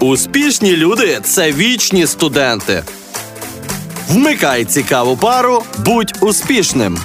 Успішні люди це вічні студенти. Вмикай цікаву пару, будь успішним.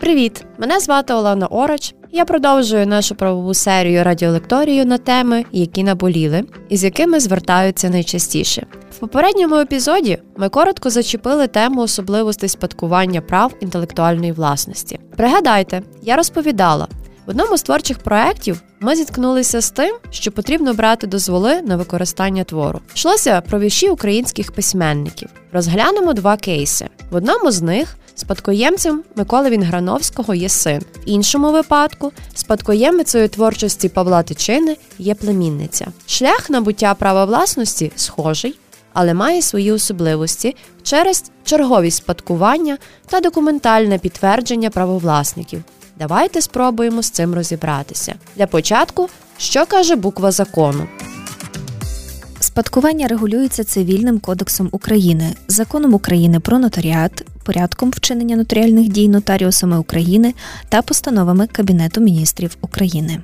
Привіт! Мене звати Олена Ороч. Я продовжую нашу правову серію радіолекторію на теми, які наболіли, і з якими звертаються найчастіше. В попередньому епізоді ми коротко зачепили тему особливостей спадкування прав інтелектуальної власності. Пригадайте, я розповідала, в одному з творчих проєктів ми зіткнулися з тим, що потрібно брати дозволи на використання твору. Йшлося про вірші українських письменників. Розглянемо два кейси. В одному з них спадкоємцем Миколи Вінграновського є син, в іншому випадку спадкоємицею творчості Павла Тичини є племінниця. Шлях набуття права власності схожий. Але має свої особливості через черговість спадкування та документальне підтвердження правовласників, Давайте спробуємо з цим розібратися. Для початку, що каже буква закону. Спадкування регулюється цивільним кодексом України, законом України про нотаріат, порядком вчинення нотаріальних дій нотаріусами України та постановами Кабінету міністрів України.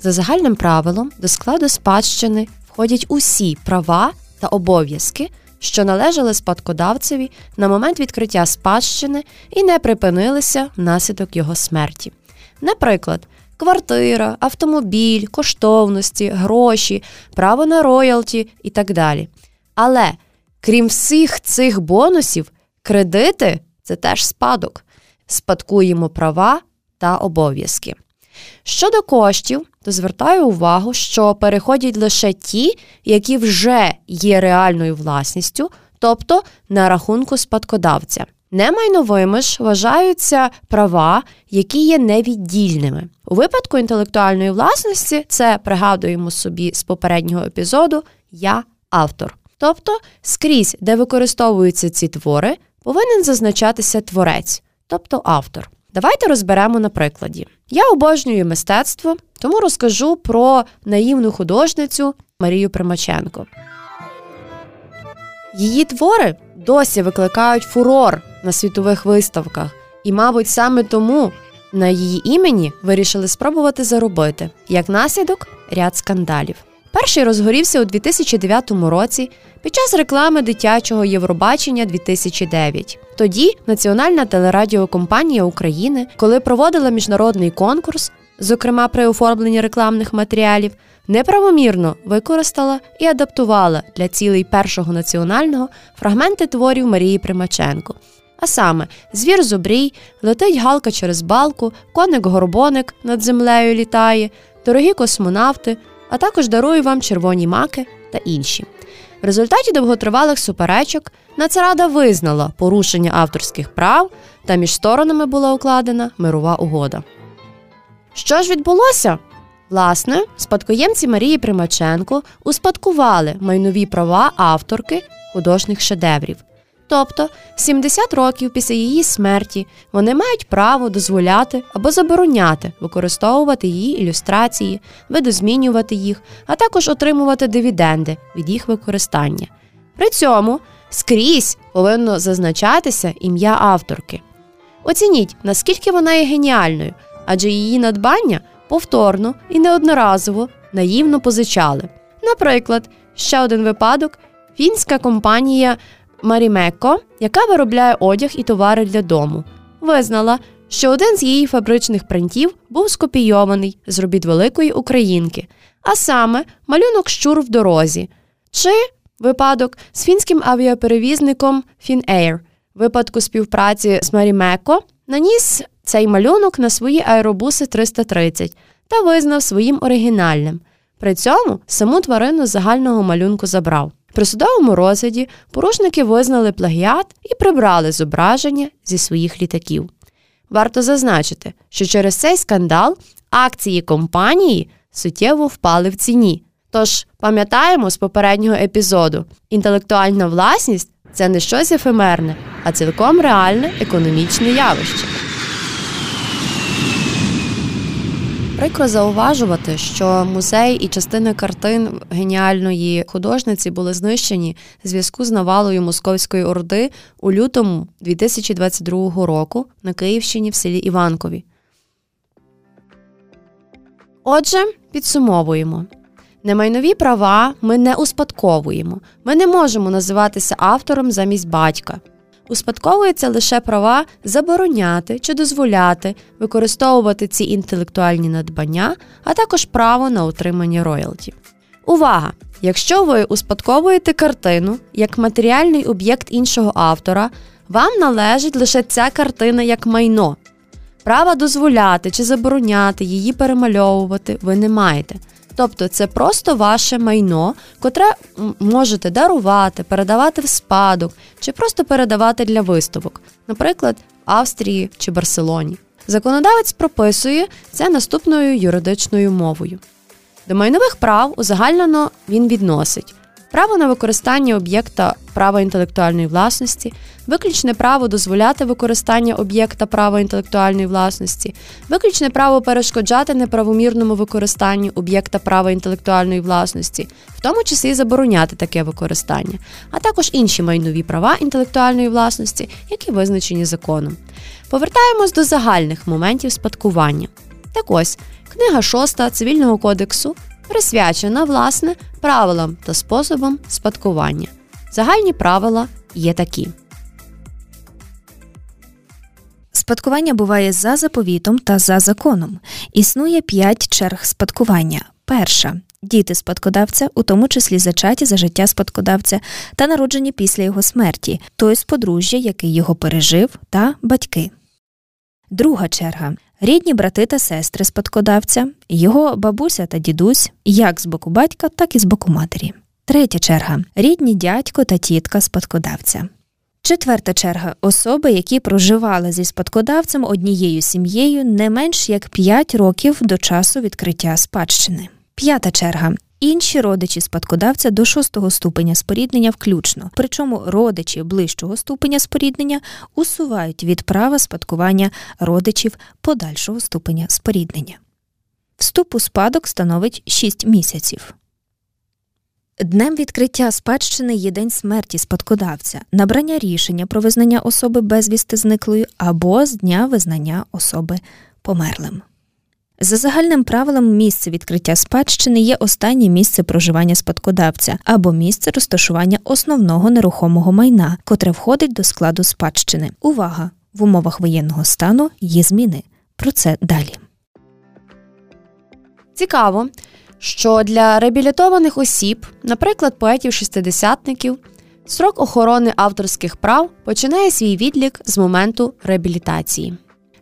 За загальним правилом до складу спадщини входять усі права та обов'язки, що належали спадкодавцеві на момент відкриття спадщини і не припинилися внаслідок його смерті. Наприклад, квартира, автомобіль, коштовності, гроші, право на роялті і так далі. Але крім всіх цих бонусів, кредити це теж спадок. Спадкуємо права та обов'язки. Щодо коштів, то звертаю увагу, що переходять лише ті, які вже є реальною власністю, тобто на рахунку спадкодавця. Немайновими ж вважаються права, які є невіддільними. У випадку інтелектуальної власності це пригадуємо собі з попереднього епізоду Я автор. Тобто скрізь, де використовуються ці твори, повинен зазначатися творець, тобто автор. Давайте розберемо на прикладі. Я обожнюю мистецтво, тому розкажу про наївну художницю Марію Примаченко. Її твори досі викликають фурор на світових виставках, і, мабуть, саме тому на її імені вирішили спробувати заробити як наслідок ряд скандалів. Перший розгорівся у 2009 році під час реклами дитячого Євробачення 2009. Тоді Національна телерадіокомпанія України, коли проводила міжнародний конкурс, зокрема при оформленні рекламних матеріалів, неправомірно використала і адаптувала для цілей першого національного фрагменти творів Марії Примаченко. А саме звір зубрій, летить галка через балку, коник-горбоник над землею літає, дорогі космонавти, а також дарую вам червоні маки та інші. В результаті довготривалих суперечок Нацрада визнала порушення авторських прав та між сторонами була укладена мирова угода. Що ж відбулося? Власне, спадкоємці Марії Примаченко успадкували майнові права авторки художніх шедеврів. Тобто 70 років після її смерті вони мають право дозволяти або забороняти використовувати її ілюстрації, видозмінювати їх, а також отримувати дивіденди від їх використання. При цьому скрізь повинно зазначатися ім'я авторки. Оцініть, наскільки вона є геніальною, адже її надбання повторно і неодноразово наївно позичали. Наприклад, ще один випадок: фінська компанія. Марімеко, яка виробляє одяг і товари для дому, визнала, що один з її фабричних принтів був скопійований з робіт великої українки, а саме малюнок щур в дорозі, чи випадок з фінським авіаперевізником FinAir. випадку співпраці з Марімеко наніс цей малюнок на свої аеробуси 330 та визнав своїм оригінальним. При цьому саму тварину з загального малюнку забрав. При судовому розгляді порушники визнали плагіат і прибрали зображення зі своїх літаків. Варто зазначити, що через цей скандал акції компанії суттєво впали в ціні. Тож пам'ятаємо з попереднього епізоду: інтелектуальна власність це не щось ефемерне, а цілком реальне економічне явище. Прикро зауважувати, що музей і частина картин геніальної художниці були знищені в зв'язку з навалою Московської орди у лютому 2022 року на Київщині в селі Іванкові. Отже, підсумовуємо. Немайнові права ми не успадковуємо. Ми не можемо називатися автором замість батька. Успадковуються лише права забороняти чи дозволяти використовувати ці інтелектуальні надбання, а також право на отримання роялті. Увага! Якщо ви успадковуєте картину як матеріальний об'єкт іншого автора, вам належить лише ця картина як майно. Права дозволяти чи забороняти її перемальовувати ви не маєте. Тобто це просто ваше майно, котре можете дарувати, передавати в спадок чи просто передавати для виставок, наприклад, Австрії чи Барселоні. Законодавець прописує це наступною юридичною мовою. До майнових прав узагальнено він відносить право на використання об'єкта права інтелектуальної власності, виключне право дозволяти використання об'єкта права інтелектуальної власності, виключне право перешкоджати неправомірному використанню об'єкта права інтелектуальної власності, в тому числі забороняти таке використання, а також інші майнові права інтелектуальної власності, які визначені законом. Повертаємось до загальних моментів спадкування. Так ось, книга 6 Цивільного кодексу присвячена власне правилам та способам спадкування. Загальні правила є такі. Спадкування буває за заповітом та за законом. Існує п'ять черг спадкування. Перша діти спадкодавця, у тому числі зачаті за життя спадкодавця та народжені після його смерті, той з подружжя, який його пережив, та батьки. Друга черга рідні брати та сестри спадкодавця, його бабуся та дідусь, як з боку батька, так і з боку матері. Третя черга рідні дядько та тітка спадкодавця. Четверта черга особи, які проживали зі спадкодавцем однією сім'єю не менш як 5 років до часу відкриття спадщини. П'ята черга інші родичі спадкодавця до шостого ступеня споріднення включно, причому родичі ближчого ступеня споріднення усувають від права спадкування родичів подальшого ступеня споріднення. Вступ у спадок становить 6 місяців. Днем відкриття спадщини є день смерті спадкодавця, набрання рішення про визнання особи безвісти зниклою або з дня визнання особи померлим. За загальним правилом, місце відкриття спадщини є останнє місце проживання спадкодавця або місце розташування основного нерухомого майна, котре входить до складу спадщини. Увага! В умовах воєнного стану є зміни. Про це далі. Цікаво, що для реабілітованих осіб, наприклад, поетів-шістидесятників, срок охорони авторських прав починає свій відлік з моменту реабілітації.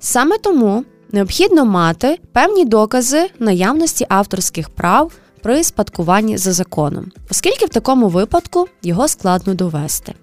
Саме тому необхідно мати певні докази наявності авторських прав при спадкуванні за законом, оскільки в такому випадку його складно довести.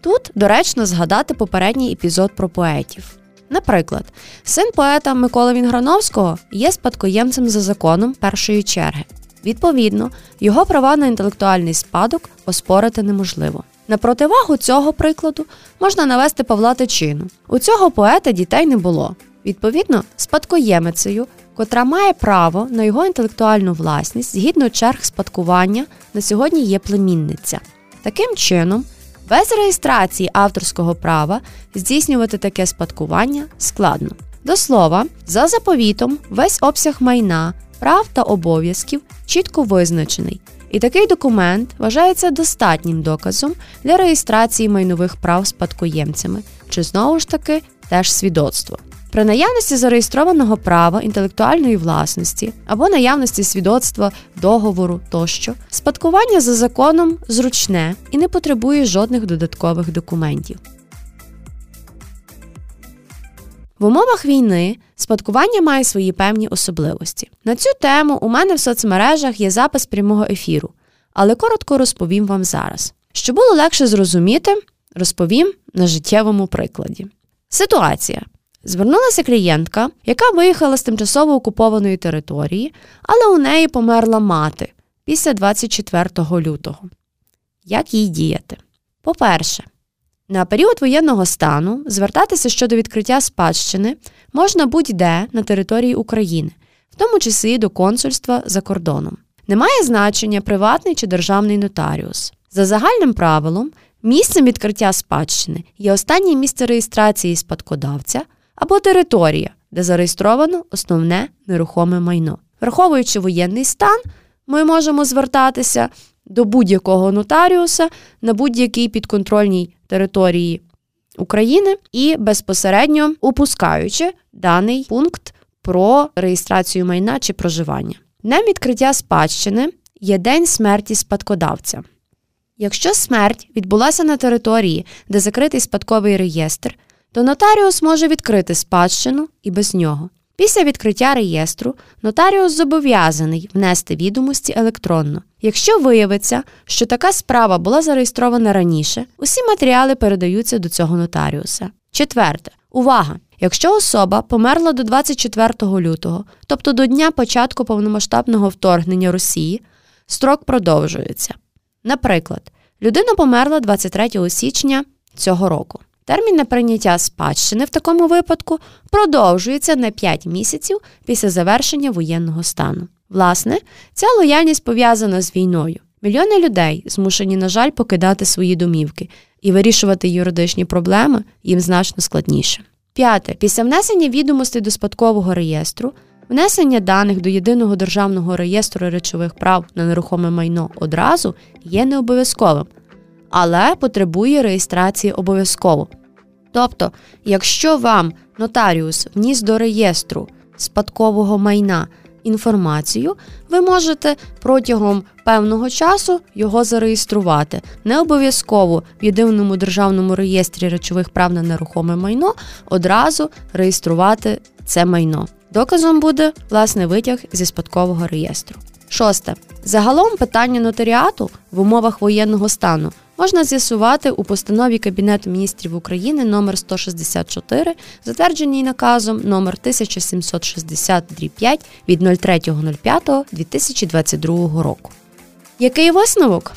Тут доречно згадати попередній епізод про поетів. Наприклад, син поета Миколи Вінграновського є спадкоємцем за законом першої черги. Відповідно, його права на інтелектуальний спадок оспорити неможливо. На противагу цього прикладу можна навести Павла Тичину. У цього поета дітей не було. Відповідно, спадкоємицею, котра має право на його інтелектуальну власність згідно черг спадкування, на сьогодні є племінниця. Таким чином, без реєстрації авторського права здійснювати таке спадкування складно. До слова, за заповітом, весь обсяг майна, прав та обов'язків чітко визначений, і такий документ вважається достатнім доказом для реєстрації майнових прав спадкоємцями, чи знову ж таки теж свідоцтво. При наявності зареєстрованого права інтелектуальної власності або наявності свідоцтва, договору тощо, спадкування за законом зручне і не потребує жодних додаткових документів. В умовах війни спадкування має свої певні особливості. На цю тему у мене в соцмережах є запис прямого ефіру, але коротко розповім вам зараз. Щоб було легше зрозуміти, розповім на життєвому прикладі. Ситуація. Звернулася клієнтка, яка виїхала з тимчасово окупованої території, але у неї померла мати після 24 лютого. Як їй діяти? По-перше, на період воєнного стану звертатися щодо відкриття спадщини можна будь-де на території України, в тому числі до консульства за кордоном. Немає значення приватний чи державний нотаріус. За загальним правилом, місцем відкриття спадщини є останнє місце реєстрації спадкодавця або територія, де зареєстровано основне нерухоме майно. Враховуючи воєнний стан, ми можемо звертатися до будь-якого нотаріуса на будь-якій підконтрольній території України і безпосередньо упускаючи даний пункт про реєстрацію майна чи проживання. Днем відкриття спадщини є день смерті спадкодавця. Якщо смерть відбулася на території, де закритий спадковий реєстр, то нотаріус може відкрити спадщину і без нього. Після відкриття реєстру нотаріус зобов'язаний внести відомості електронно. Якщо виявиться, що така справа була зареєстрована раніше, усі матеріали передаються до цього нотаріуса. Четверте. Увага! Якщо особа померла до 24 лютого, тобто до дня початку повномасштабного вторгнення Росії, строк продовжується. Наприклад, людина померла 23 січня цього року. Термін на прийняття спадщини в такому випадку продовжується на 5 місяців після завершення воєнного стану. Власне, ця лояльність пов'язана з війною. Мільйони людей змушені, на жаль, покидати свої домівки, і вирішувати юридичні проблеми їм значно складніше. П'яте. Після внесення відомостей до спадкового реєстру, внесення даних до єдиного державного реєстру речових прав на нерухоме майно одразу є не обов'язковим, але потребує реєстрації обов'язково. Тобто, якщо вам нотаріус вніс до реєстру спадкового майна інформацію, ви можете протягом певного часу його зареєструвати. Не обов'язково в єдиному державному реєстрі речових прав на нерухоме майно одразу реєструвати це майно. Доказом буде власне витяг зі спадкового реєстру. Шосте. Загалом питання нотаріату в умовах воєнного стану можна з'ясувати у постанові Кабінету міністрів України номер 164, затвердженій наказом номер 1760 5 від 03.05.2022 року. Який висновок?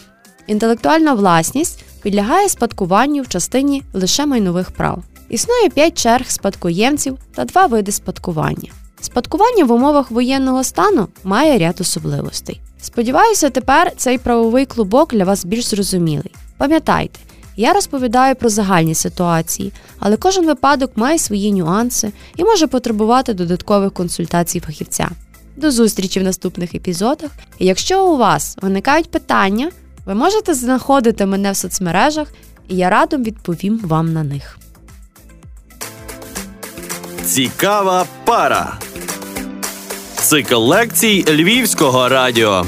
Інтелектуальна власність підлягає спадкуванню в частині лише майнових прав. Існує 5 черг спадкоємців та два види спадкування. Спадкування в умовах воєнного стану має ряд особливостей. Сподіваюся, тепер цей правовий клубок для вас більш зрозумілий. Пам'ятайте, я розповідаю про загальні ситуації, але кожен випадок має свої нюанси і може потребувати додаткових консультацій фахівця. До зустрічі в наступних епізодах. І якщо у вас виникають питання, ви можете знаходити мене в соцмережах, і я радом відповім вам на них. Цікава пара. Цикл лекцій Львівського радіо.